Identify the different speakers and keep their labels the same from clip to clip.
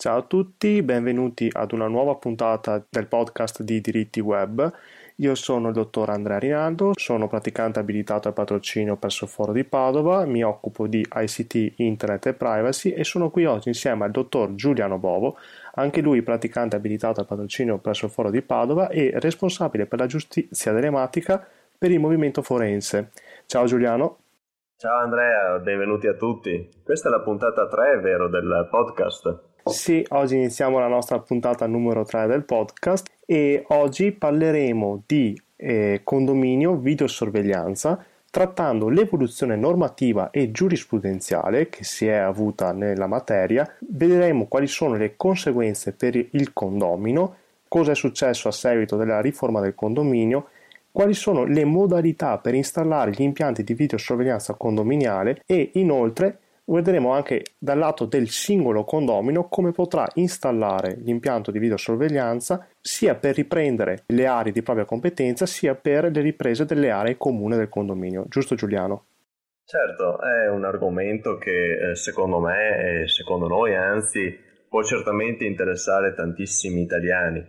Speaker 1: Ciao a tutti, benvenuti ad una nuova puntata del podcast di diritti web. Io sono il dottor Andrea Rinaldo, sono praticante abilitato al patrocinio presso il Foro di Padova, mi occupo di ICT, Internet e Privacy e sono qui oggi insieme al dottor Giuliano Bovo, anche lui praticante abilitato al patrocinio presso il Foro di Padova e responsabile per la giustizia telematica per il movimento forense. Ciao Giuliano.
Speaker 2: Ciao Andrea, benvenuti a tutti. Questa è la puntata 3, vero, del podcast.
Speaker 1: Sì, oggi iniziamo la nostra puntata numero 3 del podcast e oggi parleremo di eh, condominio videosorveglianza trattando l'evoluzione normativa e giurisprudenziale che si è avuta nella materia, vedremo quali sono le conseguenze per il condomino, cosa è successo a seguito della riforma del condominio, quali sono le modalità per installare gli impianti di videosorveglianza condominiale e inoltre vedremo anche dal lato del singolo condomino come potrà installare l'impianto di videosorveglianza sia per riprendere le aree di propria competenza sia per le riprese delle aree comuni del condominio. Giusto Giuliano?
Speaker 2: Certo, è un argomento che eh, secondo me e secondo noi anzi può certamente interessare tantissimi italiani.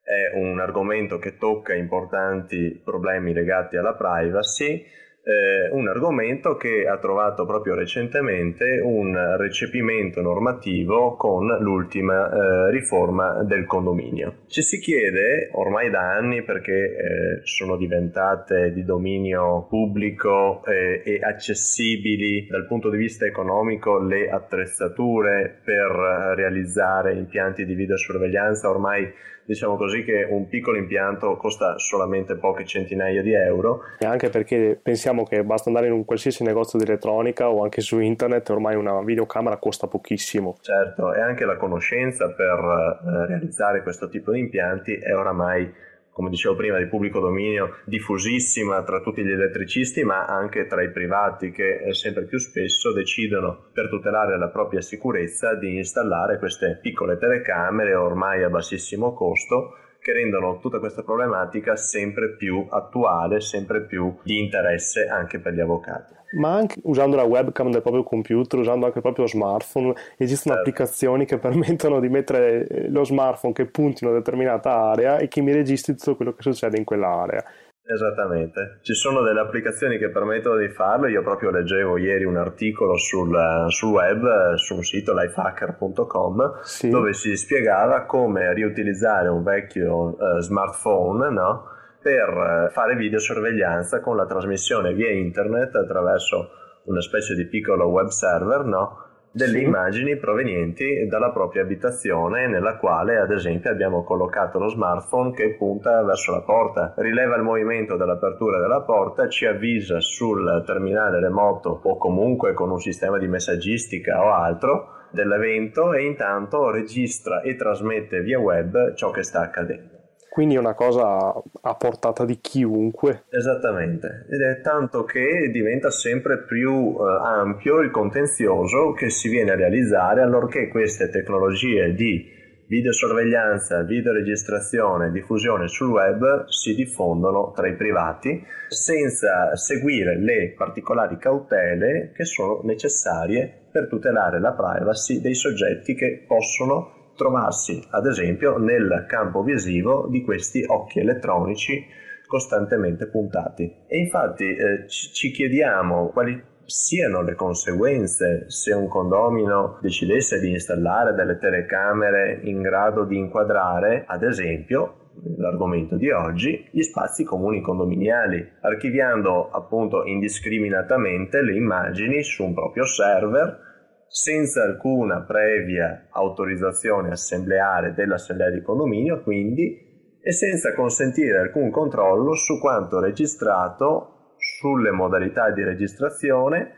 Speaker 2: È un argomento che tocca importanti problemi legati alla privacy eh, un argomento che ha trovato proprio recentemente un recepimento normativo con l'ultima eh, riforma del condominio. Ci si chiede ormai da anni perché eh, sono diventate di dominio pubblico eh, e accessibili dal punto di vista economico le attrezzature per realizzare impianti di videosorveglianza ormai diciamo così che un piccolo impianto costa solamente poche centinaia di euro.
Speaker 1: E anche perché pensiamo che basta andare in un qualsiasi negozio di elettronica o anche su internet, ormai una videocamera costa pochissimo.
Speaker 2: Certo, e anche la conoscenza per eh, realizzare questo tipo di impianti è oramai come dicevo prima, di pubblico dominio diffusissima tra tutti gli elettricisti, ma anche tra i privati che eh, sempre più spesso decidono per tutelare la propria sicurezza di installare queste piccole telecamere ormai a bassissimo costo che rendono tutta questa problematica sempre più attuale, sempre più di interesse anche per gli avvocati.
Speaker 1: Ma anche usando la webcam del proprio computer, usando anche il proprio smartphone, esistono certo. applicazioni che permettono di mettere eh, lo smartphone che punti in una determinata area e che mi registri tutto quello che succede in quell'area.
Speaker 2: Esattamente, ci sono delle applicazioni che permettono di farlo, io proprio leggevo ieri un articolo sul, sul web, su un sito lifehacker.com, sì. dove si spiegava come riutilizzare un vecchio uh, smartphone no? per uh, fare videosorveglianza con la trasmissione via internet attraverso una specie di piccolo web server, no? Delle sì. immagini provenienti dalla propria abitazione nella quale ad esempio abbiamo collocato lo smartphone che punta verso la porta, rileva il movimento dell'apertura della porta, ci avvisa sul terminale remoto o comunque con un sistema di messaggistica o altro dell'evento e intanto registra e trasmette via web ciò che sta accadendo
Speaker 1: quindi è una cosa a portata di chiunque.
Speaker 2: Esattamente, ed è tanto che diventa sempre più eh, ampio il contenzioso che si viene a realizzare allorché queste tecnologie di videosorveglianza, videoregistrazione, diffusione sul web si diffondono tra i privati senza seguire le particolari cautele che sono necessarie per tutelare la privacy dei soggetti che possono trovarsi ad esempio nel campo visivo di questi occhi elettronici costantemente puntati. E infatti eh, ci chiediamo quali siano le conseguenze se un condomino decidesse di installare delle telecamere in grado di inquadrare, ad esempio, l'argomento di oggi, gli spazi comuni condominiali, archiviando appunto indiscriminatamente le immagini su un proprio server senza alcuna previa autorizzazione assembleare dell'assemblea di condominio, quindi, e senza consentire alcun controllo su quanto registrato, sulle modalità di registrazione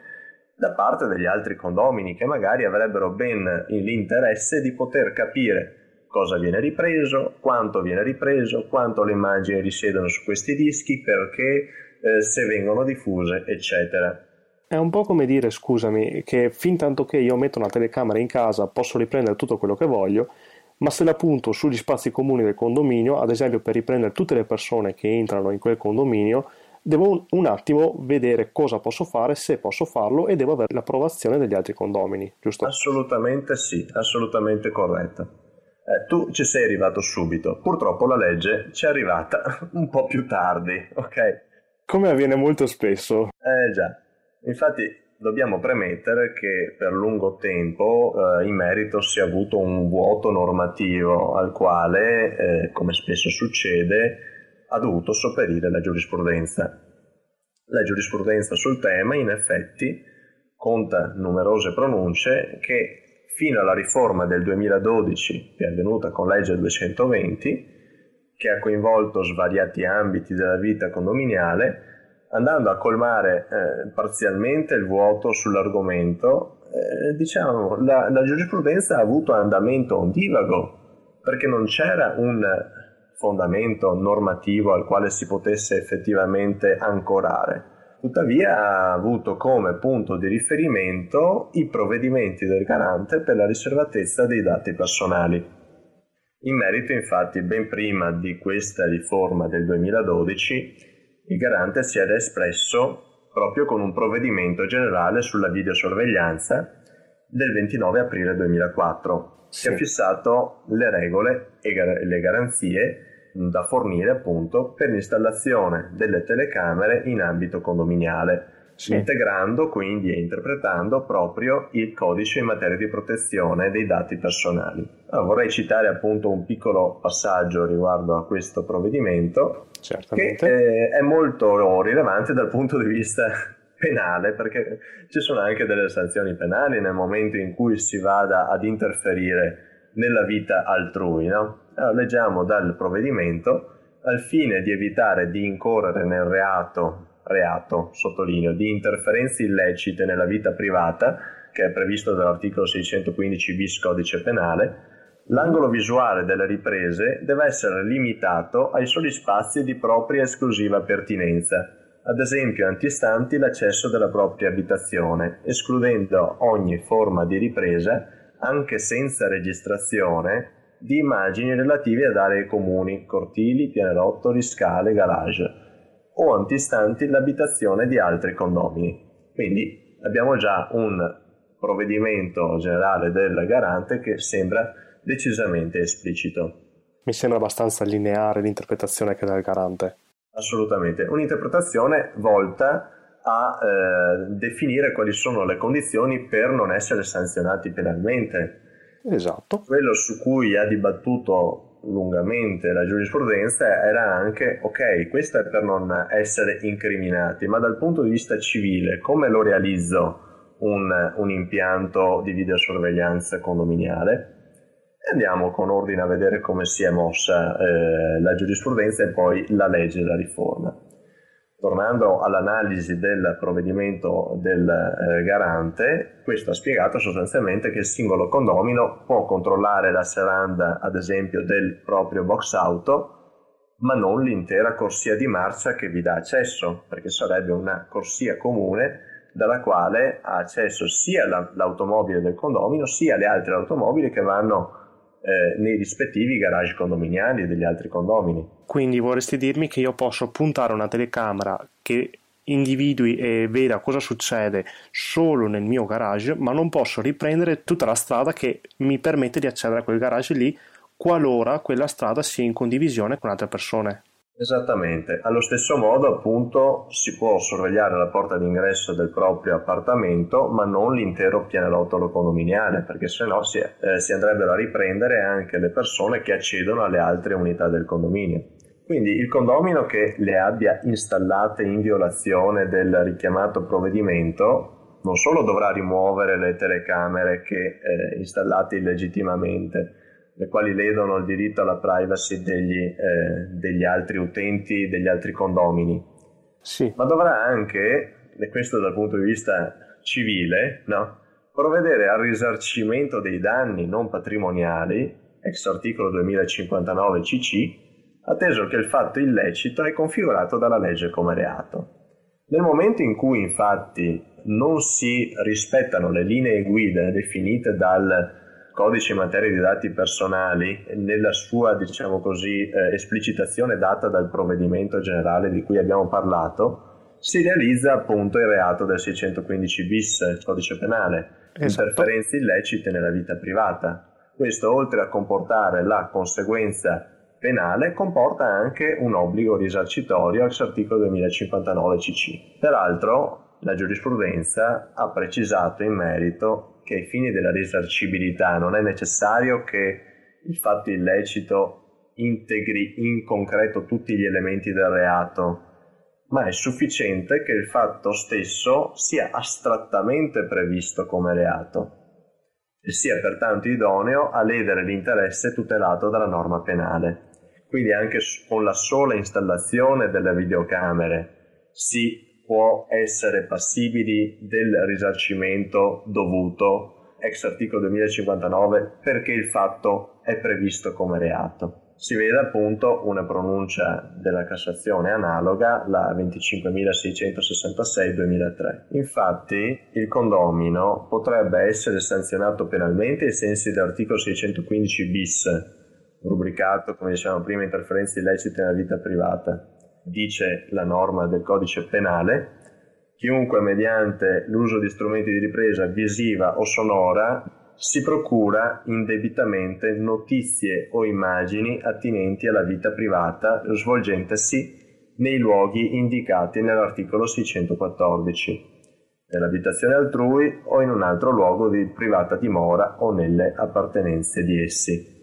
Speaker 2: da parte degli altri condomini che magari avrebbero ben l'interesse di poter capire cosa viene ripreso, quanto viene ripreso, quanto le immagini risiedono su questi dischi, perché, eh, se vengono diffuse, eccetera.
Speaker 1: È un po' come dire, scusami, che fin tanto che io metto una telecamera in casa posso riprendere tutto quello che voglio, ma se la punto sugli spazi comuni del condominio, ad esempio per riprendere tutte le persone che entrano in quel condominio, devo un, attimo vedere cosa posso fare, se posso farlo e devo avere l'approvazione degli altri condomini, giusto?
Speaker 2: Assolutamente sì, assolutamente corretto. Eh, tu ci sei arrivato subito, purtroppo la legge ci è arrivata un po' più tardi, ok?
Speaker 1: Come avviene molto spesso.
Speaker 2: Eh già, infatti dobbiamo premettere che per lungo tempo eh, in merito si è avuto un vuoto normativo al quale, eh, come spesso succede, ha dovuto sopperire la giurisprudenza. La giurisprudenza sul tema, in effetti, conta numerose pronunce che fino alla riforma del 2012, che è avvenuta con legge 220, che ha coinvolto svariati ambiti della vita condominiale, andando a colmare eh, parzialmente il vuoto sull'argomento, eh, diciamo, la, la giurisprudenza ha avuto andamento ondivago, perché non c'era un fondamento normativo al quale si potesse effettivamente ancorare. Tuttavia ha avuto come punto di riferimento i provvedimenti del garante per la riservatezza dei dati personali. In merito infatti ben prima di questa riforma del 2012 il garante si era espresso proprio con un provvedimento generale sulla videosorveglianza del 29 aprile 2004 sì. che ha fissato le regole e le garanzie da fornire appunto per l'installazione delle telecamere in ambito condominiale, sì. integrando quindi e interpretando proprio il codice in materia di protezione dei dati personali. Allora, vorrei citare appunto un piccolo passaggio riguardo a questo provvedimento
Speaker 1: Certamente.
Speaker 2: che eh, è molto rilevante dal punto di vista penale perché ci sono anche delle sanzioni penali nel momento in cui si vada ad interferire nella vita altrui. No? Allora, leggiamo dal provvedimento al fine di evitare di incorrere nel reato, reato, sottolineo, di interferenze illecite nella vita privata, che è previsto dall'articolo 615 bis codice penale, l'angolo visuale delle riprese deve essere limitato ai soli spazi di propria esclusiva pertinenza, ad esempio antistanti l'accesso della propria abitazione, escludendo ogni forma di ripresa anche senza registrazione, di immagini relative ad aree comuni, cortili, pianerottoli, scale, garage o antistanti l'abitazione di altri condomini. Quindi abbiamo già un provvedimento generale del garante che sembra decisamente esplicito.
Speaker 1: Mi sembra abbastanza lineare l'interpretazione che dà il garante.
Speaker 2: Assolutamente, un'interpretazione volta a eh, definire quali sono le condizioni per non essere sanzionati penalmente.
Speaker 1: Esatto.
Speaker 2: Quello su cui ha dibattuto lungamente la giurisprudenza era anche, ok, questo è per non essere incriminati, ma dal punto di vista civile, come lo realizzo un, un impianto di videosorveglianza condominiale? Andiamo con ordine a vedere come si è mossa eh, la giurisprudenza e poi la legge la riforma. Tornando all'analisi del provvedimento del eh, garante, questo ha spiegato sostanzialmente che il singolo condomino può controllare la seranda, ad esempio, del proprio box auto, ma non l'intera corsia di marcia che vi dà accesso, perché sarebbe una corsia comune dalla quale ha accesso sia l'automobile del condomino sia le altre automobili che vanno eh, nei rispettivi garage condominiali degli altri condomini.
Speaker 1: Quindi vorresti dirmi che io posso puntare una telecamera che individui e veda cosa succede solo nel mio garage, ma non posso riprendere tutta la strada che mi permette di accedere a quel garage lì qualora quella strada sia in condivisione con altre persone.
Speaker 2: Esattamente, allo stesso modo appunto si può sorvegliare la porta d'ingresso del proprio appartamento ma non l'intero pianerottolo condominiale perché sennò si, eh, si andrebbero a riprendere anche le persone che accedono alle altre unità del condominio. Quindi il condomino che le abbia installate in violazione del richiamato provvedimento non solo dovrà rimuovere le telecamere che eh, installate illegittimamente, le quali ledono il diritto alla privacy degli, eh, degli altri utenti, degli altri condomini.
Speaker 1: Sì.
Speaker 2: Ma dovrà anche, e questo dal punto di vista civile, no? provvedere al risarcimento dei danni non patrimoniali, ex articolo 2059 CC, atteso che il fatto illecito è configurato dalla legge come reato. Nel momento in cui infatti non si rispettano le linee guida definite dal codice in materia di dati personali, nella sua, diciamo così, eh, esplicitazione data dal provvedimento generale di cui abbiamo parlato, si realizza appunto il reato del 615 bis, codice penale, esatto. interferenze illecite nella vita privata. Questo, oltre a comportare la conseguenza penale, comporta anche un obbligo risarcitorio ex articolo 2059 CC. Peraltro, la giurisprudenza ha precisato in merito che ai fini della risarcibilità non è necessario che il fatto illecito integri in concreto tutti gli elementi del reato, ma è sufficiente che il fatto stesso sia astrattamente previsto come reato e sia pertanto idoneo a ledere l'interesse tutelato dalla norma penale. Quindi anche con la sola installazione delle videocamere si può essere passibili del risarcimento dovuto ex articolo 2059 perché il fatto è previsto come reato. Si vede appunto una pronuncia della Cassazione analoga, la 25.666-2003. Infatti il condomino potrebbe essere sanzionato penalmente ai sensi dell'articolo 615 bis, rubricato come dicevamo prima interferenze illecite nella vita privata, dice la norma del codice penale, chiunque mediante l'uso di strumenti di ripresa visiva o sonora si procura indebitamente notizie o immagini attinenti alla vita privata svolgentesi nei luoghi indicati nell'articolo 614, nell'abitazione altrui o in un altro luogo di privata dimora o nelle appartenenze di essi.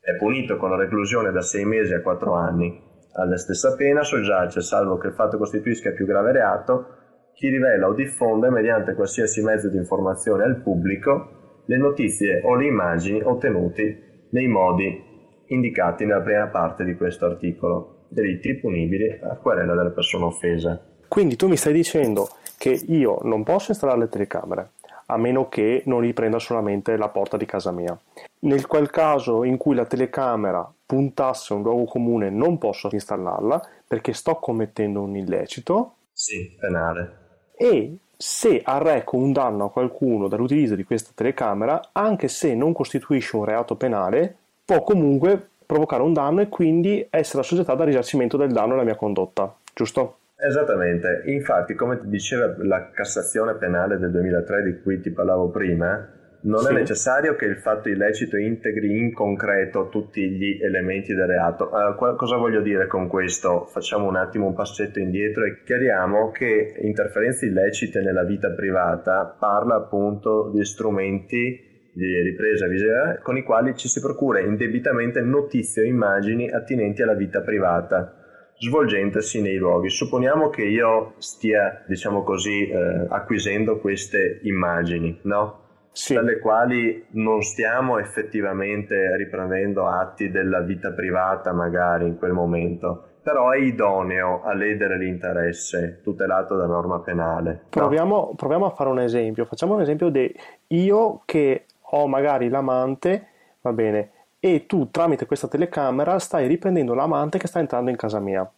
Speaker 2: È punito con la reclusione da 6 mesi a 4 anni alla stessa pena soggiace, salvo che il fatto costituisca più grave reato, chi rivela o diffonde mediante qualsiasi mezzo di informazione al pubblico le notizie o le immagini ottenuti nei modi indicati nella prima parte di questo articolo, delitti punibili a querela della persona offesa.
Speaker 1: Quindi tu mi stai dicendo che io non posso installare le telecamere, a meno che non riprenda solamente la porta di casa mia. Nel qual caso in cui la telecamera puntasse a un luogo comune non posso installarla perché sto commettendo un illecito.
Speaker 2: Sì, penale.
Speaker 1: E se arreco un danno a qualcuno dall'utilizzo di questa telecamera, anche se non costituisce un reato penale, può comunque provocare un danno e quindi essere assoggettata al risarcimento del danno alla mia condotta, giusto?
Speaker 2: Esattamente, infatti come ti diceva la Cassazione penale del 2003 di cui ti parlavo prima, non sì. è necessario che il fatto illecito integri in concreto tutti gli elementi del reato. Uh, cosa voglio dire con questo? Facciamo un attimo un passetto indietro e chiariamo che interferenze illecite nella vita privata parla appunto di strumenti di ripresa visiva con i quali ci si procura indebitamente notizie o immagini attinenti alla vita privata svolgentesi nei luoghi. Supponiamo che io stia, diciamo così, eh, acquisendo queste immagini, no? Sì. dalle quali non stiamo effettivamente riprendendo atti della vita privata magari in quel momento, però è idoneo a ledere l'interesse tutelato da norma penale.
Speaker 1: Proviamo, no? proviamo a fare un esempio, facciamo un esempio di io che ho magari l'amante, va bene, e tu tramite questa telecamera stai riprendendo l'amante che sta entrando in casa mia.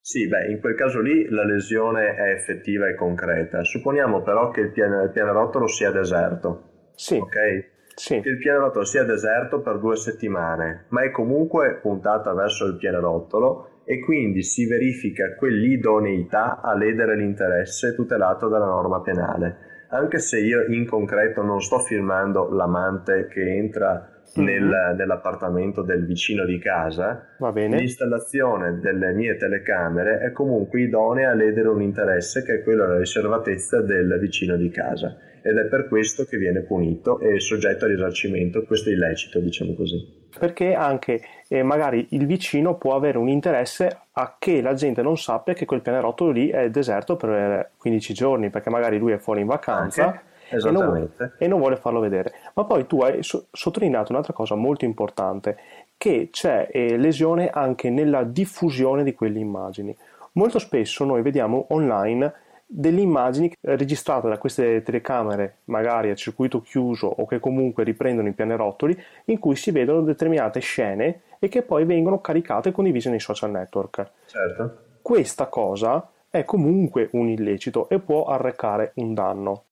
Speaker 2: Sì, beh, in quel caso lì la lesione è effettiva e concreta. Supponiamo però che il, pian- il pianerottolo sia deserto.
Speaker 1: Sì.
Speaker 2: Ok?
Speaker 1: Sì.
Speaker 2: Che il pianerottolo sia deserto per due settimane, ma è comunque puntata verso il pianerottolo e quindi si verifica quell'idoneità a ledere l'interesse tutelato dalla norma penale. Anche se io in concreto non sto firmando l'amante che entra nel, mm-hmm. nell'appartamento del vicino di casa, l'installazione delle mie telecamere è comunque idonea a ledere un interesse che è quello della riservatezza del vicino di casa ed è per questo che viene punito e soggetto a risarcimento, questo è illecito, diciamo così.
Speaker 1: Perché anche eh, magari il vicino può avere un interesse a che la gente non sappia che quel pianerottolo lì è deserto per 15 giorni, perché magari lui è fuori in vacanza.
Speaker 2: Anche e non,
Speaker 1: e non, vuole farlo vedere. Ma poi tu hai so- sottolineato un'altra cosa molto importante, che c'è eh, lesione anche nella diffusione di quelle immagini. Molto spesso noi vediamo online delle immagini registrate da queste telecamere, magari a circuito chiuso o che comunque riprendono i pianerottoli, in cui si vedono determinate scene e che poi vengono caricate e condivise nei social network.
Speaker 2: Certo.
Speaker 1: Questa cosa è comunque un illecito e può arrecare un danno.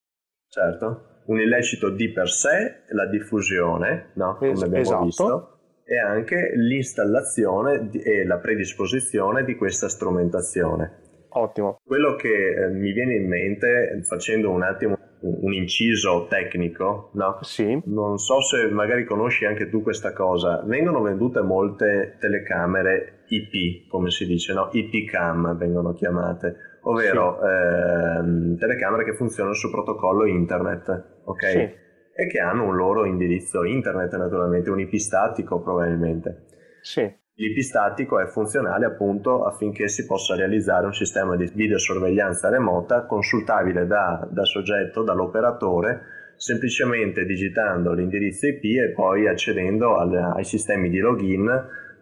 Speaker 2: Certo. un illecito di per sé, la diffusione, no? come abbiamo esatto. visto, e anche l'installazione e la predisposizione di questa strumentazione.
Speaker 1: Ottimo.
Speaker 2: Quello che eh, mi viene in mente, facendo un attimo un inciso tecnico, no?
Speaker 1: Sì.
Speaker 2: Non so se magari conosci anche tu questa cosa. Vengono vendute molte telecamere IP, come si dice, no? IP cam vengono chiamate, ovvero sì. ehm, telecamere che funzionano su protocollo internet, ok? Sì. E che hanno un loro indirizzo internet naturalmente, un IP statico probabilmente.
Speaker 1: Sì.
Speaker 2: L'IP statico è funzionale appunto affinché si possa realizzare un sistema di videosorveglianza remota consultabile da, da soggetto, dall'operatore, semplicemente digitando l'indirizzo IP e poi accedendo al, ai sistemi di login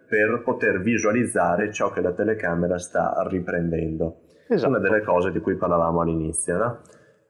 Speaker 2: per poter visualizzare ciò che la telecamera sta riprendendo. Esatto. Una delle cose di cui parlavamo all'inizio. No?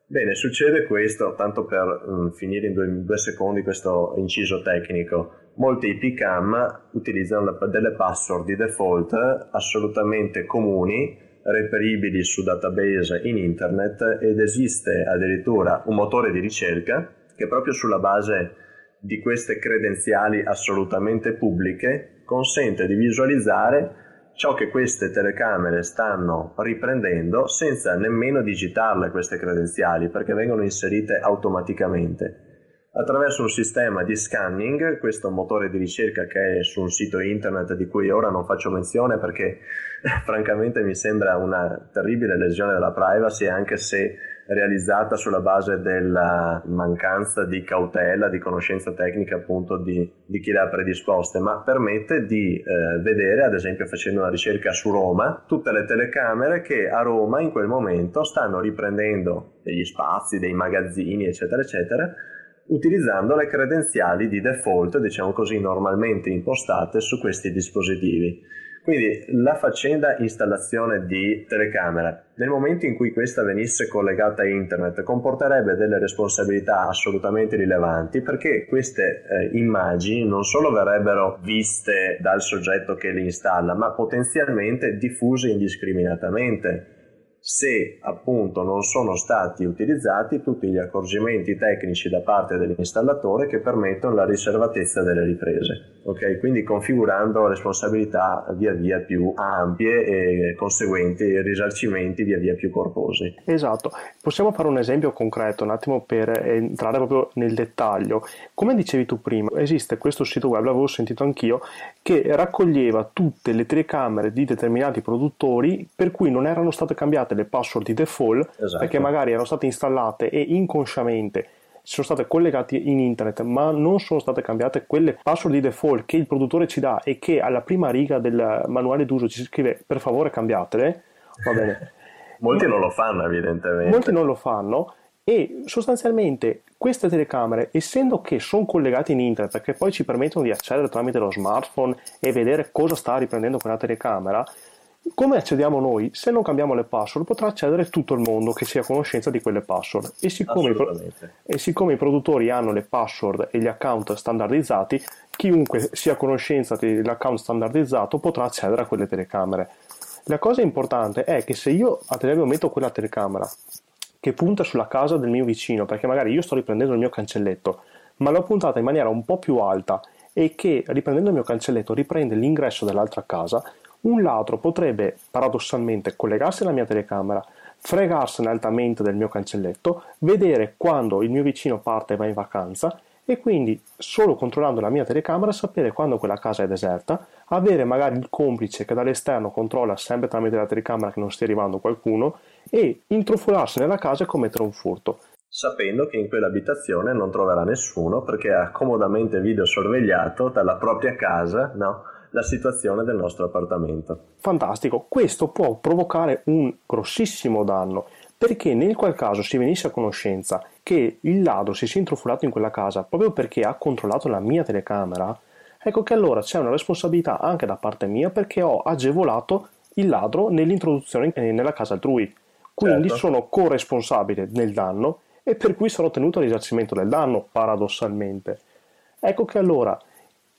Speaker 2: Bene, succede questo, tanto per um, finire in due, in due secondi questo inciso tecnico molte IP cam utilizzano delle password di default assolutamente comuni, reperibili su database in internet ed esiste addirittura un motore di ricerca che proprio sulla base di queste credenziali assolutamente pubbliche consente di visualizzare ciò che queste telecamere stanno riprendendo senza nemmeno digitarle queste credenziali perché vengono inserite automaticamente. Attraverso un sistema di scanning, questo motore di ricerca che è su un sito internet di cui ora non faccio menzione perché francamente mi sembra una terribile lesione della privacy anche se realizzata sulla base della mancanza di cautela, di conoscenza tecnica appunto di, di chi le ha predisposte, ma permette di eh, vedere, ad esempio facendo una ricerca su Roma, tutte le telecamere che a Roma in quel momento stanno riprendendo degli spazi, dei magazzini, eccetera, eccetera, utilizzando le credenziali di default, diciamo così, normalmente impostate su questi dispositivi. Quindi la faccenda installazione di telecamera, nel momento in cui questa venisse collegata a internet, comporterebbe delle responsabilità assolutamente rilevanti perché queste eh, immagini non solo verrebbero viste dal soggetto che le installa, ma potenzialmente diffuse indiscriminatamente se appunto non sono stati utilizzati tutti gli accorgimenti tecnici da parte dell'installatore che permettono la riservatezza delle riprese, ok? Quindi configurando responsabilità via via più ampie e conseguenti risarcimenti via via più corposi.
Speaker 1: Esatto, possiamo fare un esempio concreto un attimo per entrare proprio nel dettaglio. Come dicevi tu prima, esiste questo sito web, l'avevo sentito anch'io, che raccoglieva tutte le telecamere di determinati produttori per cui non erano state cambiate cambiate le password di default esatto. perché magari erano state installate e inconsciamente sono state collegate in internet ma non sono state cambiate quelle password di default che il produttore ci dà e che alla prima riga del manuale d'uso ci scrive per favore cambiatele va bene
Speaker 2: molti non lo fanno evidentemente
Speaker 1: molti non lo fanno e sostanzialmente queste telecamere essendo che sono collegate in internet perché poi ci permettono di accedere tramite lo smartphone e vedere cosa sta riprendendo quella telecamera come accediamo noi? Se non cambiamo le password potrà accedere tutto il mondo che sia a conoscenza di quelle password e siccome, e siccome i produttori hanno le password e gli account standardizzati, chiunque sia a conoscenza dell'account standardizzato potrà accedere a quelle telecamere. La cosa importante è che se io ad esempio metto quella telecamera che punta sulla casa del mio vicino, perché magari io sto riprendendo il mio cancelletto, ma l'ho puntata in maniera un po' più alta e che riprendendo il mio cancelletto riprende l'ingresso dell'altra casa, un ladro potrebbe paradossalmente collegarsi alla mia telecamera, fregarsene altamente del mio cancelletto, vedere quando il mio vicino parte e va in vacanza e quindi solo controllando la mia telecamera sapere quando quella casa è deserta, avere magari il complice che dall'esterno controlla sempre tramite la telecamera che non stia arrivando qualcuno e intrufolarsi nella casa e commettere un furto.
Speaker 2: Sapendo che in quell'abitazione non troverà nessuno perché ha comodamente videosorvegliato dalla propria casa, no? La situazione del nostro appartamento.
Speaker 1: Fantastico, questo può provocare un grossissimo danno perché nel qual caso si venisse a conoscenza che il ladro si sia intrufolato in quella casa proprio perché ha controllato la mia telecamera, ecco che allora c'è una responsabilità anche da parte mia perché ho agevolato il ladro nell'introduzione nella casa altrui. Quindi certo. sono corresponsabile nel danno e per cui sarò tenuto al risarcimento del danno, paradossalmente. Ecco che allora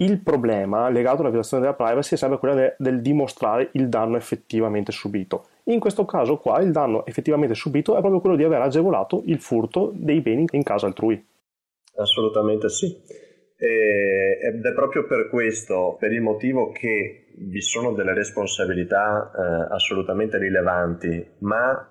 Speaker 1: il problema legato alla violazione della privacy è sempre quello del, del dimostrare il danno effettivamente subito. In questo caso qua il danno effettivamente subito è proprio quello di aver agevolato il furto dei beni in casa altrui.
Speaker 2: Assolutamente sì. ed è proprio per questo, per il motivo che vi sono delle responsabilità eh, assolutamente rilevanti, ma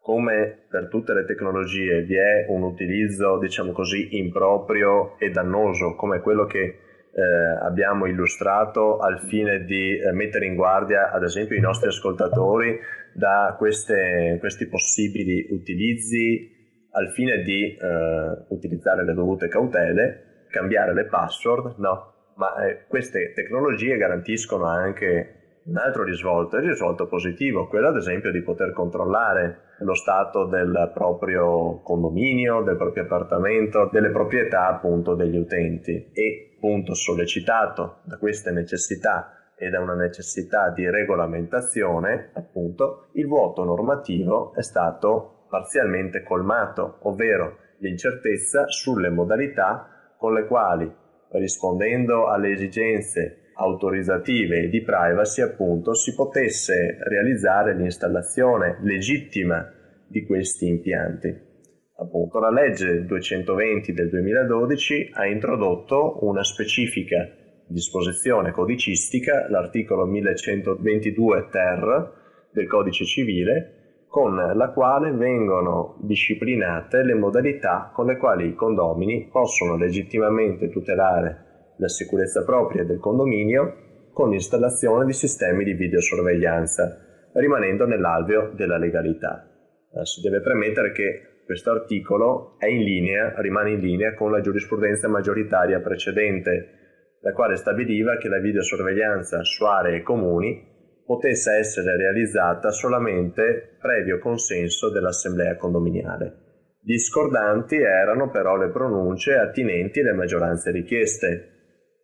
Speaker 2: come per tutte le tecnologie vi è un utilizzo, diciamo così, improprio e dannoso, come quello che eh, abbiamo illustrato al fine di eh, mettere in guardia, ad esempio, i nostri ascoltatori da queste, questi possibili utilizzi al fine di eh, utilizzare le dovute cautele, cambiare le password, no, ma eh, queste tecnologie garantiscono anche un altro risvolto, il risvolto positivo, quello ad esempio di poter controllare lo stato del proprio condominio, del proprio appartamento, delle proprietà appunto degli utenti. E appunto sollecitato da queste necessità e da una necessità di regolamentazione, appunto, il vuoto normativo è stato parzialmente colmato, ovvero l'incertezza sulle modalità con le quali, rispondendo alle esigenze autorizzative e di privacy appunto si potesse realizzare l'installazione legittima di questi impianti. Appunto la legge 220 del 2012 ha introdotto una specifica disposizione codicistica, l'articolo 1122 ter del codice civile, con la quale vengono disciplinate le modalità con le quali i condomini possono legittimamente tutelare la sicurezza propria del condominio con l'installazione di sistemi di videosorveglianza, rimanendo nell'alveo della legalità. Eh, si deve premettere che questo articolo è in linea, rimane in linea con la giurisprudenza maggioritaria precedente, la quale stabiliva che la videosorveglianza su aree comuni potesse essere realizzata solamente previo consenso dell'assemblea condominiale. Discordanti erano però le pronunce attinenti alle maggioranze richieste,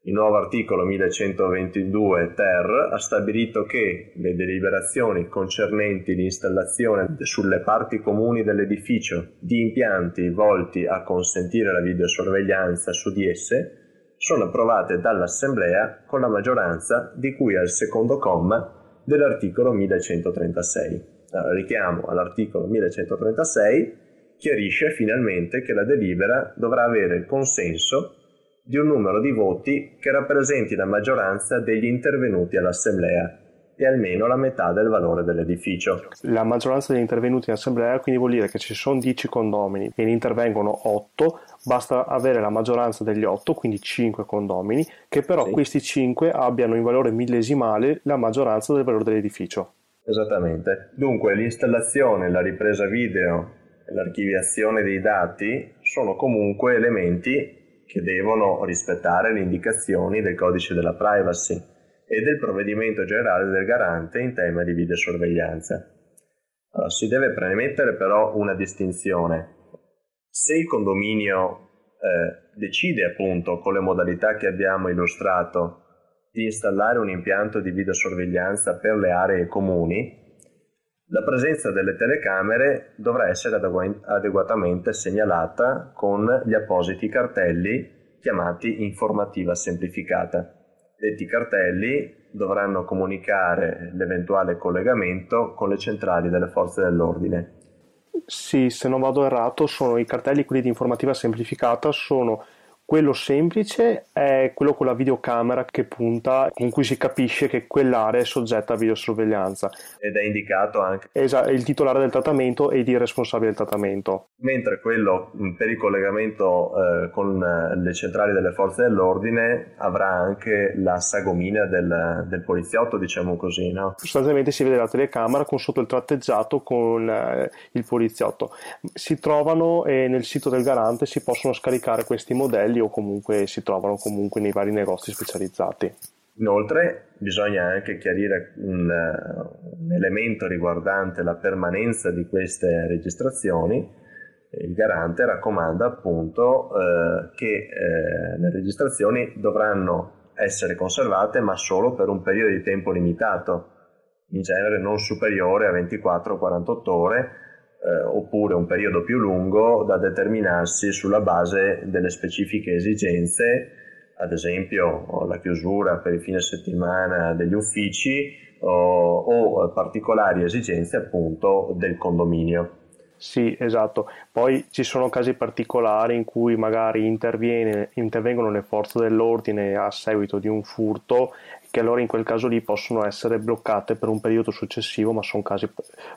Speaker 2: il nuovo articolo 1122 ter ha stabilito che le deliberazioni concernenti l'installazione sulle parti comuni dell'edificio di impianti volti a consentire la videosorveglianza su di esse sono approvate dall'Assemblea con la maggioranza di cui al secondo comma dell'articolo 1136. Allora, richiamo all'articolo 1136 chiarisce finalmente che la delibera dovrà avere il consenso di un numero di voti che rappresenti la maggioranza degli intervenuti all'assemblea e almeno la metà del valore dell'edificio.
Speaker 1: La maggioranza degli intervenuti in assemblea quindi vuol dire che ci sono 10 condomini e ne intervengono 8, basta avere la maggioranza degli 8, quindi 5 condomini, che però sì. questi 5 abbiano in valore millesimale la maggioranza del valore dell'edificio.
Speaker 2: Esattamente. Dunque l'installazione, la ripresa video e l'archiviazione dei dati sono comunque elementi che devono rispettare le indicazioni del codice della privacy e del provvedimento generale del garante in tema di videosorveglianza. Allora, si deve premettere però una distinzione. Se il condominio eh, decide appunto con le modalità che abbiamo illustrato di installare un impianto di videosorveglianza per le aree comuni, la presenza delle telecamere dovrà essere adeguatamente segnalata con gli appositi cartelli chiamati informativa semplificata. Detti cartelli dovranno comunicare l'eventuale collegamento con le centrali delle forze dell'ordine.
Speaker 1: Sì, se non vado errato, sono i cartelli quelli di informativa semplificata sono quello semplice è quello con la videocamera che punta, con cui si capisce che quell'area è soggetta a videosorveglianza.
Speaker 2: Ed è indicato anche
Speaker 1: esatto, il titolare del trattamento ed il responsabile del trattamento.
Speaker 2: Mentre quello per il collegamento eh, con eh, le centrali delle forze dell'ordine avrà anche la sagomina del, del poliziotto, diciamo così. No?
Speaker 1: Sostanzialmente si vede la telecamera con sotto il tratteggiato con eh, il poliziotto. Si trovano e nel sito del garante si possono scaricare questi modelli o comunque si trovano comunque nei vari negozi specializzati.
Speaker 2: Inoltre bisogna anche chiarire un, un elemento riguardante la permanenza di queste registrazioni. Il garante raccomanda appunto eh, che eh, le registrazioni dovranno essere conservate ma solo per un periodo di tempo limitato, in genere non superiore a 24-48 ore, eh, oppure un periodo più lungo da determinarsi sulla base delle specifiche esigenze ad esempio la chiusura per il fine settimana degli uffici o, o particolari esigenze appunto del condominio.
Speaker 1: Sì, esatto. Poi ci sono casi particolari in cui magari intervengono le forze dell'ordine a seguito di un furto, che allora in quel caso lì possono essere bloccate per un periodo successivo, ma sono casi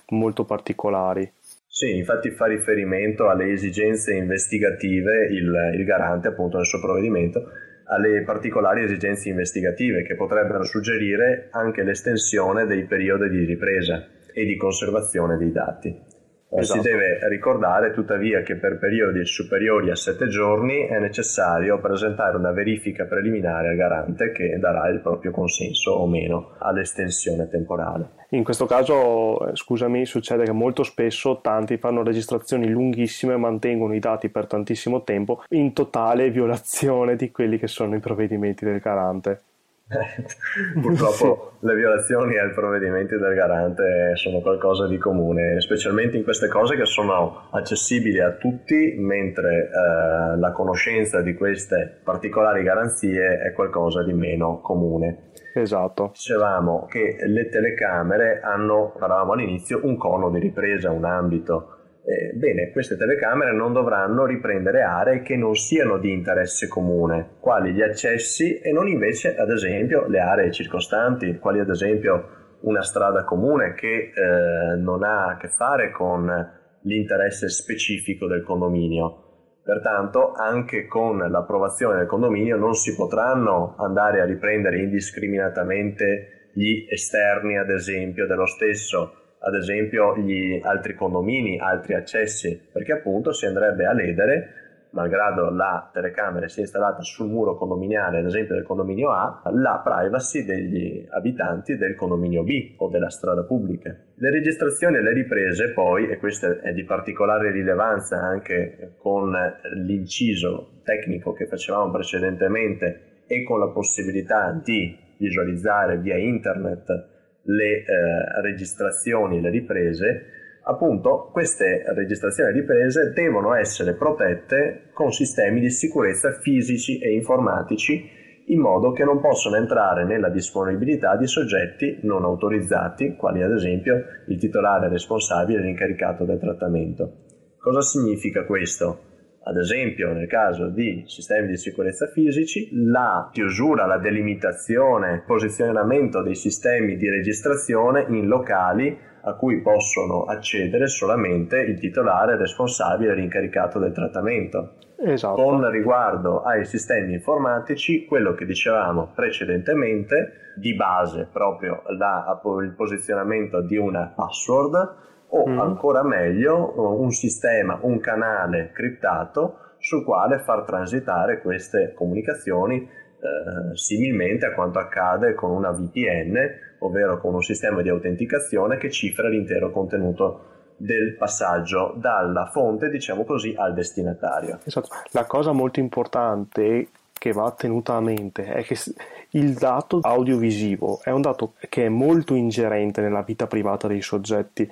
Speaker 1: molto particolari.
Speaker 2: Sì, infatti fa riferimento alle esigenze investigative il, il garante appunto nel suo provvedimento alle particolari esigenze investigative che potrebbero suggerire anche l'estensione dei periodi di ripresa e di conservazione dei dati. Esatto. Si deve ricordare tuttavia che per periodi superiori a 7 giorni è necessario presentare una verifica preliminare al garante che darà il proprio consenso o meno all'estensione temporale.
Speaker 1: In questo caso, eh, scusami, succede che molto spesso tanti fanno registrazioni lunghissime e mantengono i dati per tantissimo tempo in totale violazione di quelli che sono i provvedimenti del garante.
Speaker 2: Purtroppo sì. le violazioni ai provvedimenti del garante sono qualcosa di comune, specialmente in queste cose che sono accessibili a tutti, mentre eh, la conoscenza di queste particolari garanzie è qualcosa di meno comune.
Speaker 1: Esatto.
Speaker 2: Dicevamo che le telecamere hanno, parlavamo all'inizio, un cono di ripresa, un ambito eh, bene, queste telecamere non dovranno riprendere aree che non siano di interesse comune, quali gli accessi e non invece, ad esempio, le aree circostanti, quali ad esempio una strada comune che eh, non ha a che fare con l'interesse specifico del condominio. Pertanto, anche con l'approvazione del condominio non si potranno andare a riprendere indiscriminatamente gli esterni, ad esempio, dello stesso ad esempio gli altri condomini, altri accessi, perché appunto si andrebbe a ledere malgrado la telecamera sia installata sul muro condominiale, ad esempio del condominio A, la privacy degli abitanti del condominio B o della strada pubblica. Le registrazioni e le riprese poi, e questo è di particolare rilevanza anche con l'inciso tecnico che facevamo precedentemente e con la possibilità di visualizzare via internet le eh, registrazioni, le riprese, appunto queste registrazioni e riprese devono essere protette con sistemi di sicurezza fisici e informatici in modo che non possano entrare nella disponibilità di soggetti non autorizzati, quali ad esempio il titolare responsabile e l'incaricato del trattamento. Cosa significa questo? Ad esempio nel caso di sistemi di sicurezza fisici, la chiusura, la delimitazione, posizionamento dei sistemi di registrazione in locali a cui possono accedere solamente il titolare responsabile e l'incaricato del trattamento.
Speaker 1: Esatto.
Speaker 2: Con riguardo ai sistemi informatici, quello che dicevamo precedentemente, di base proprio la, il posizionamento di una password, o mm. ancora meglio un sistema, un canale criptato sul quale far transitare queste comunicazioni eh, similmente a quanto accade con una VPN, ovvero con un sistema di autenticazione che cifra l'intero contenuto del passaggio dalla fonte, diciamo così, al destinatario.
Speaker 1: Esatto. La cosa molto importante che va tenuta a mente è che il dato audiovisivo è un dato che è molto ingerente nella vita privata dei soggetti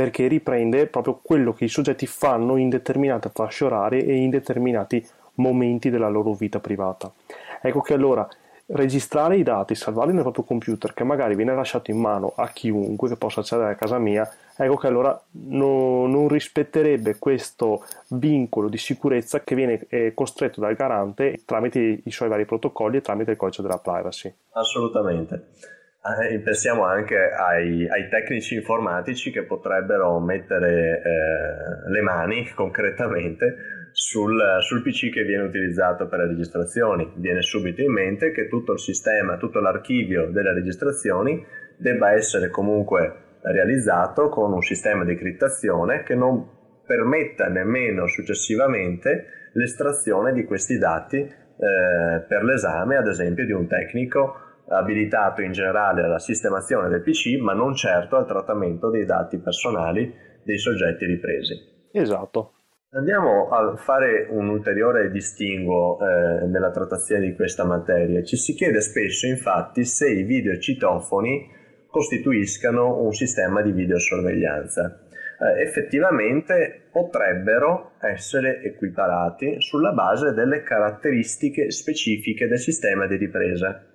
Speaker 1: perché riprende proprio quello che i soggetti fanno in determinate fasce orarie e in determinati momenti della loro vita privata. Ecco che allora registrare i dati, salvarli nel proprio computer, che magari viene lasciato in mano a chiunque che possa accedere a casa mia, ecco che allora no, non rispetterebbe questo vincolo di sicurezza che viene eh, costretto dal garante tramite i suoi vari protocolli e tramite il codice della privacy.
Speaker 2: Assolutamente. Eh, pensiamo anche ai, ai, tecnici informatici che potrebbero mettere eh, le mani concretamente sul, sul, PC che viene utilizzato per le registrazioni. Viene subito in mente che tutto il sistema, tutto l'archivio delle registrazioni debba essere comunque realizzato con un sistema di criptazione che non permetta nemmeno successivamente l'estrazione di questi dati eh, per l'esame, ad esempio, di un tecnico abilitato in generale alla sistemazione del PC, ma non certo al trattamento dei dati personali dei soggetti ripresi.
Speaker 1: Esatto.
Speaker 2: Andiamo a fare un ulteriore distinguo eh, nella trattazione di questa materia. Ci si chiede spesso, infatti, se i videocitofoni costituiscano un sistema di videosorveglianza. eh, effettivamente potrebbero essere equiparati sulla base delle caratteristiche specifiche del sistema di ripresa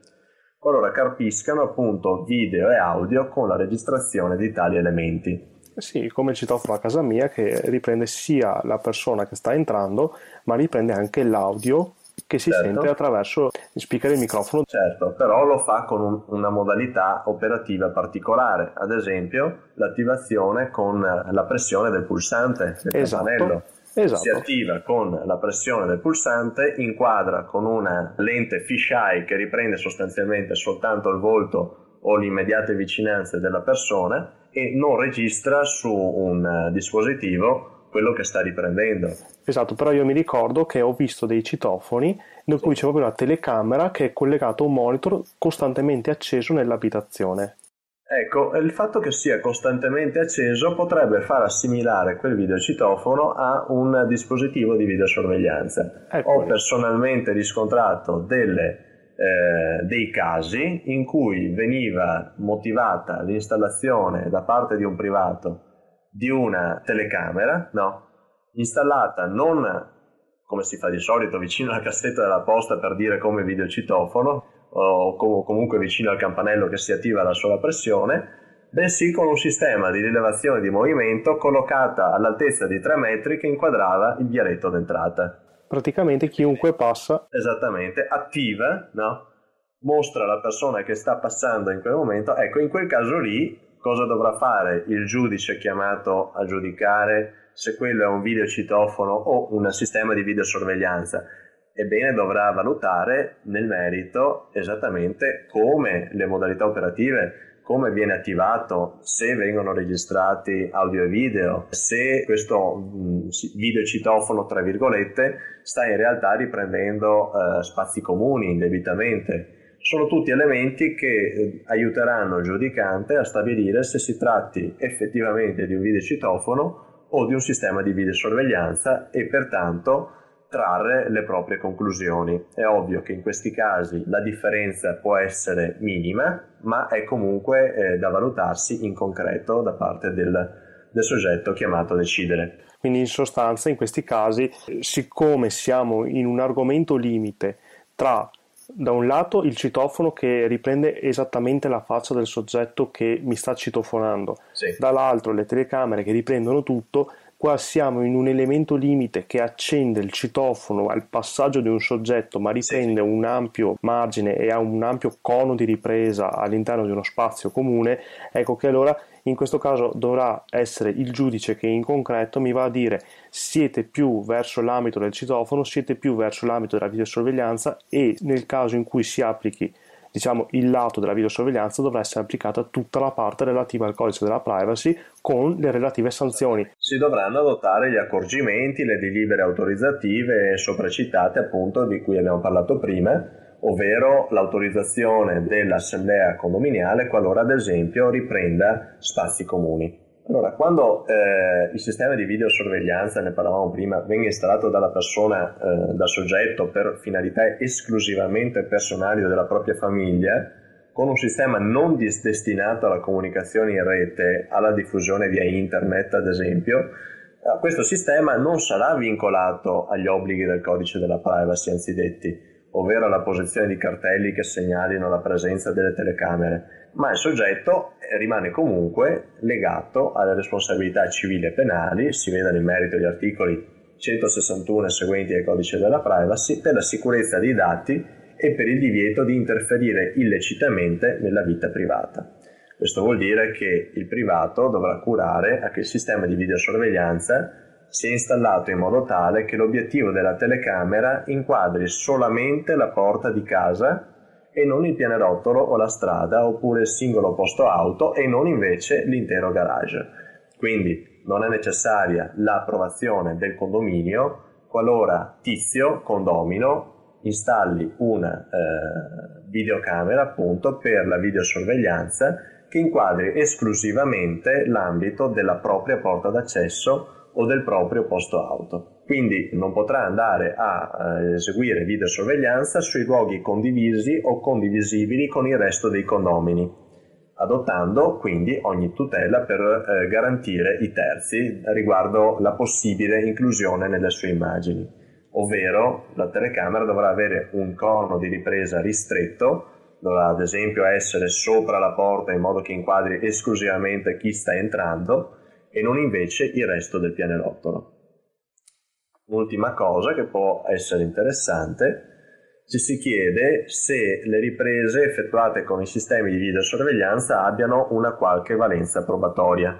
Speaker 2: qualora carpiscano appunto video e audio con la registrazione di tali elementi.
Speaker 1: Sì, come il citofono a casa mia che riprende sia la persona che sta entrando, ma riprende anche l'audio che si certo. sente attraverso il speaker e il microfono.
Speaker 2: Certo, però lo fa con un, una modalità operativa particolare, ad esempio l'attivazione con la pressione del pulsante del esatto. campanello. Esatto. Si attiva con la pressione del pulsante, inquadra con una lente fisheye che riprende sostanzialmente soltanto il volto o le immediate vicinanze della persona e non registra su un dispositivo quello che sta riprendendo.
Speaker 1: Esatto, però io mi ricordo che ho visto dei citofoni in cui c'è proprio una telecamera che è collegata a un monitor costantemente acceso nell'abitazione.
Speaker 2: Ecco, il fatto che sia costantemente acceso potrebbe far assimilare quel videocitofono a un dispositivo di videosorveglianza. Ecco. Ho personalmente riscontrato delle, eh, dei casi in cui veniva motivata l'installazione da parte di un privato di una telecamera, no? installata non come si fa di solito vicino alla cassetta della posta per dire come videocitofono, o comunque vicino al campanello che si attiva la sola pressione, bensì con un sistema di rilevazione di movimento collocata all'altezza di 3 metri che inquadrava il vialetto d'entrata.
Speaker 1: Praticamente chiunque passa.
Speaker 2: Esattamente, attiva, no? mostra la persona che sta passando in quel momento. Ecco, in quel caso lì cosa dovrà fare il giudice chiamato a giudicare se quello è un videocitofono o un sistema di videosorveglianza? Ebbene dovrà valutare nel merito esattamente come le modalità operative, come viene attivato, se vengono registrati audio e video, se questo mm, videocitofono, tra virgolette, sta in realtà riprendendo eh, spazi comuni indebitamente. Sono tutti elementi che eh, aiuteranno il giudicante a stabilire se si tratti effettivamente di un videocitofono o di un sistema di videosorveglianza e pertanto trarre le proprie conclusioni. È ovvio che in questi casi la differenza può essere minima, ma è comunque eh, da valutarsi in concreto da parte del, del soggetto chiamato a decidere.
Speaker 1: Quindi in sostanza in questi casi, siccome siamo in un argomento limite tra da un lato il citofono che riprende esattamente la faccia del soggetto che mi sta citofonando, sì. dall'altro le telecamere che riprendono tutto, Qua siamo in un elemento limite che accende il citofono al passaggio di un soggetto, ma riprende un ampio margine e ha un ampio cono di ripresa all'interno di uno spazio comune. Ecco che allora in questo caso dovrà essere il giudice che in concreto mi va a dire siete più verso l'ambito del citofono, siete più verso l'ambito della videosorveglianza e nel caso in cui si applichi diciamo, il lato della videosorveglianza dovrà essere applicata tutta la parte relativa al codice della privacy con le relative sanzioni.
Speaker 2: Si dovranno adottare gli accorgimenti, le delibere autorizzative sopracitate appunto di cui abbiamo parlato prima, ovvero l'autorizzazione dell'assemblea condominiale qualora ad esempio riprenda spazi comuni. Allora, quando eh, il sistema di videosorveglianza, ne parlavamo prima, venga installato dalla persona, eh, dal soggetto per finalità esclusivamente personali o della propria famiglia, con un sistema non destinato alla comunicazione in rete, alla diffusione via internet ad esempio, eh, questo sistema non sarà vincolato agli obblighi del codice della privacy anzidetti, ovvero alla posizione di cartelli che segnalino la presenza delle telecamere, ma il soggetto eh, rimane comunque legato alle responsabilità civili e penali, si vedano in merito gli articoli 161 e seguenti del codice della privacy, per la sicurezza dei dati e per il divieto di interferire illecitamente nella vita privata. Questo vuol dire che il privato dovrà curare a che il sistema di videosorveglianza sia installato in modo tale che l'obiettivo della telecamera inquadri solamente la porta di casa e non il pianerottolo o la strada oppure il singolo posto auto e non invece l'intero garage. Quindi non è necessaria l'approvazione del condominio qualora Tizio, condomino, installi una eh, videocamera appunto per la videosorveglianza che inquadri esclusivamente l'ambito della propria porta d'accesso o del proprio posto auto. Quindi non potrà andare a eh, eseguire videosorveglianza sui luoghi condivisi o condivisibili con il resto dei condomini. adottando quindi ogni tutela per eh, garantire i terzi riguardo la possibile inclusione nelle sue immagini, ovvero la telecamera dovrà avere un cono di ripresa ristretto, dovrà ad esempio essere sopra la porta in modo che inquadri esclusivamente chi sta entrando e non invece il resto del pianerottolo. Ultima cosa che può essere interessante ci si chiede se le riprese effettuate con i sistemi di videosorveglianza abbiano una qualche valenza probatoria.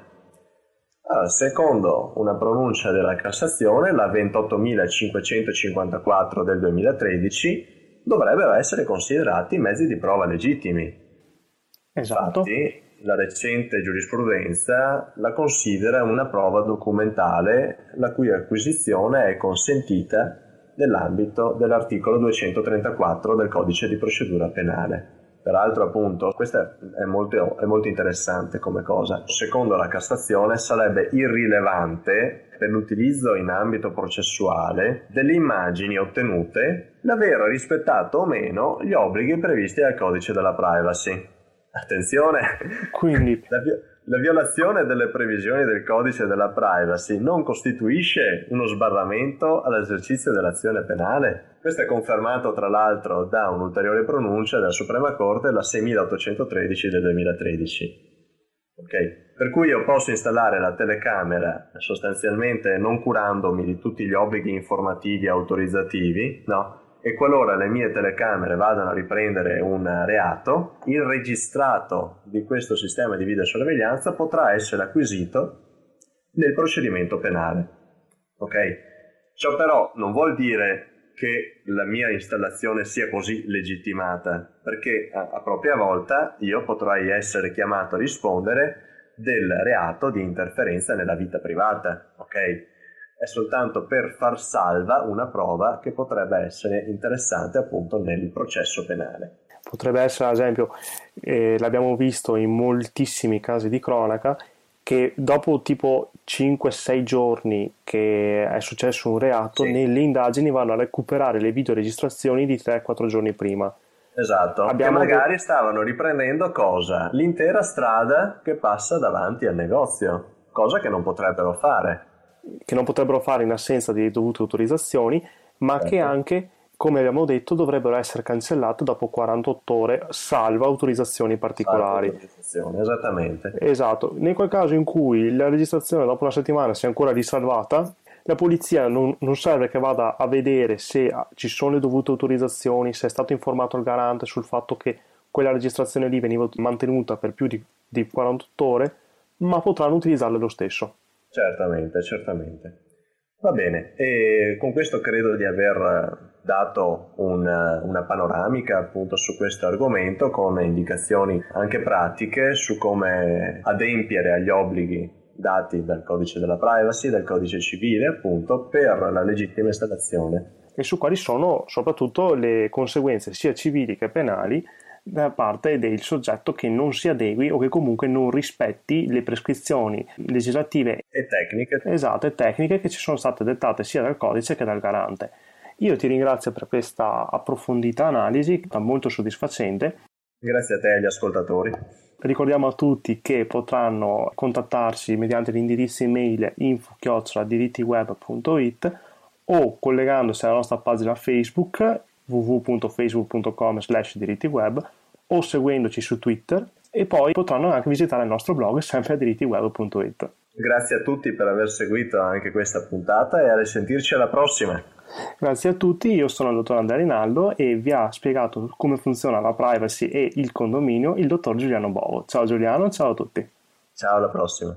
Speaker 2: Allora, secondo una pronuncia della Cassazione, la 28.554 del 2013, dovrebbero essere considerati mezzi di prova legittimi.
Speaker 1: Esatto.
Speaker 2: Infatti, la recente giurisprudenza la considera una prova documentale la cui acquisizione è consentita nell'ambito dell'articolo 234 del codice di procedura penale. Peraltro, appunto, questo è molto, è molto interessante come cosa. Secondo la Cassazione sarebbe irrilevante per l'utilizzo in ambito processuale delle immagini ottenute l'aver rispettato o meno gli obblighi previsti dal codice della privacy. Attenzione!
Speaker 1: Quindi...
Speaker 2: La, la violazione delle previsioni del codice della privacy non costituisce uno sbarramento all'esercizio dell'azione penale? Questo è confermato tra l'altro da un'ulteriore pronuncia della Suprema Corte, la 6813 del 2013. Okay. Per cui io posso installare la telecamera sostanzialmente non curandomi di tutti gli obblighi informativi e autorizzativi, no? E qualora le mie telecamere vadano a riprendere un reato, il registrato di questo sistema di videosorveglianza potrà essere acquisito nel procedimento penale. Ok? Ciò però non vuol dire che la mia installazione sia così legittimata, perché a, propria volta io potrei essere chiamato a rispondere del reato di interferenza nella vita privata, ok? È soltanto per far salva una prova che potrebbe essere interessante appunto nel processo penale.
Speaker 1: Potrebbe essere, ad esempio, eh, l'abbiamo visto in moltissimi casi di cronaca, che dopo tipo 5-6 giorni che è successo un reato, sì. nelle indagini vanno a recuperare le videoregistrazioni di 3-4 giorni prima.
Speaker 2: Esatto, Abbiamo che magari stavano riprendendo cosa? L'intera strada che passa davanti al negozio, cosa che non potrebbero fare
Speaker 1: che non potrebbero fare in assenza di dovute autorizzazioni, ma certo. che anche, come abbiamo detto, dovrebbero essere cancellate dopo 48 ore, salvo autorizzazioni particolari.
Speaker 2: Autorizzazione, esattamente.
Speaker 1: Esatto. In quel caso in cui la registrazione dopo una settimana sia ancora risalvata, la polizia non, non, serve che vada a vedere se ci sono le dovute autorizzazioni, se è stato informato il garante sul fatto che quella registrazione lì veniva mantenuta per più di, di 48 ore, ma potranno utilizzarla lo stesso.
Speaker 2: Certamente, certamente. Va bene, e con questo credo di aver dato una, una, panoramica appunto su questo argomento con indicazioni anche pratiche su come adempiere agli obblighi dati dal codice della privacy, dal codice civile appunto per la legittima installazione.
Speaker 1: E su quali sono soprattutto le conseguenze sia civili che penali da parte del soggetto che non si adegui o che comunque non rispetti le prescrizioni legislative
Speaker 2: e tecniche.
Speaker 1: Esatto, e tecniche che ci sono state dettate sia dal codice che dal garante. Io ti ringrazio per questa approfondita analisi, molto soddisfacente.
Speaker 2: Grazie a te e agli ascoltatori.
Speaker 1: Ricordiamo a tutti che potranno contattarci mediante l'indirizzo email info-dirittiweb.it o collegandosi alla nostra pagina Facebook www.facebook.com slash diritti web o seguendoci su Twitter e poi potranno anche visitare il nostro blog sempre a dirittiweb.it.
Speaker 2: Grazie a tutti per aver seguito anche questa puntata e a risentirci alla prossima.
Speaker 1: Grazie a tutti, io sono il dottor Andrea Rinaldo e vi ha spiegato come funziona la privacy e il condominio il dottor Giuliano Bovo. Ciao Giuliano, ciao a tutti.
Speaker 2: Ciao, alla prossima.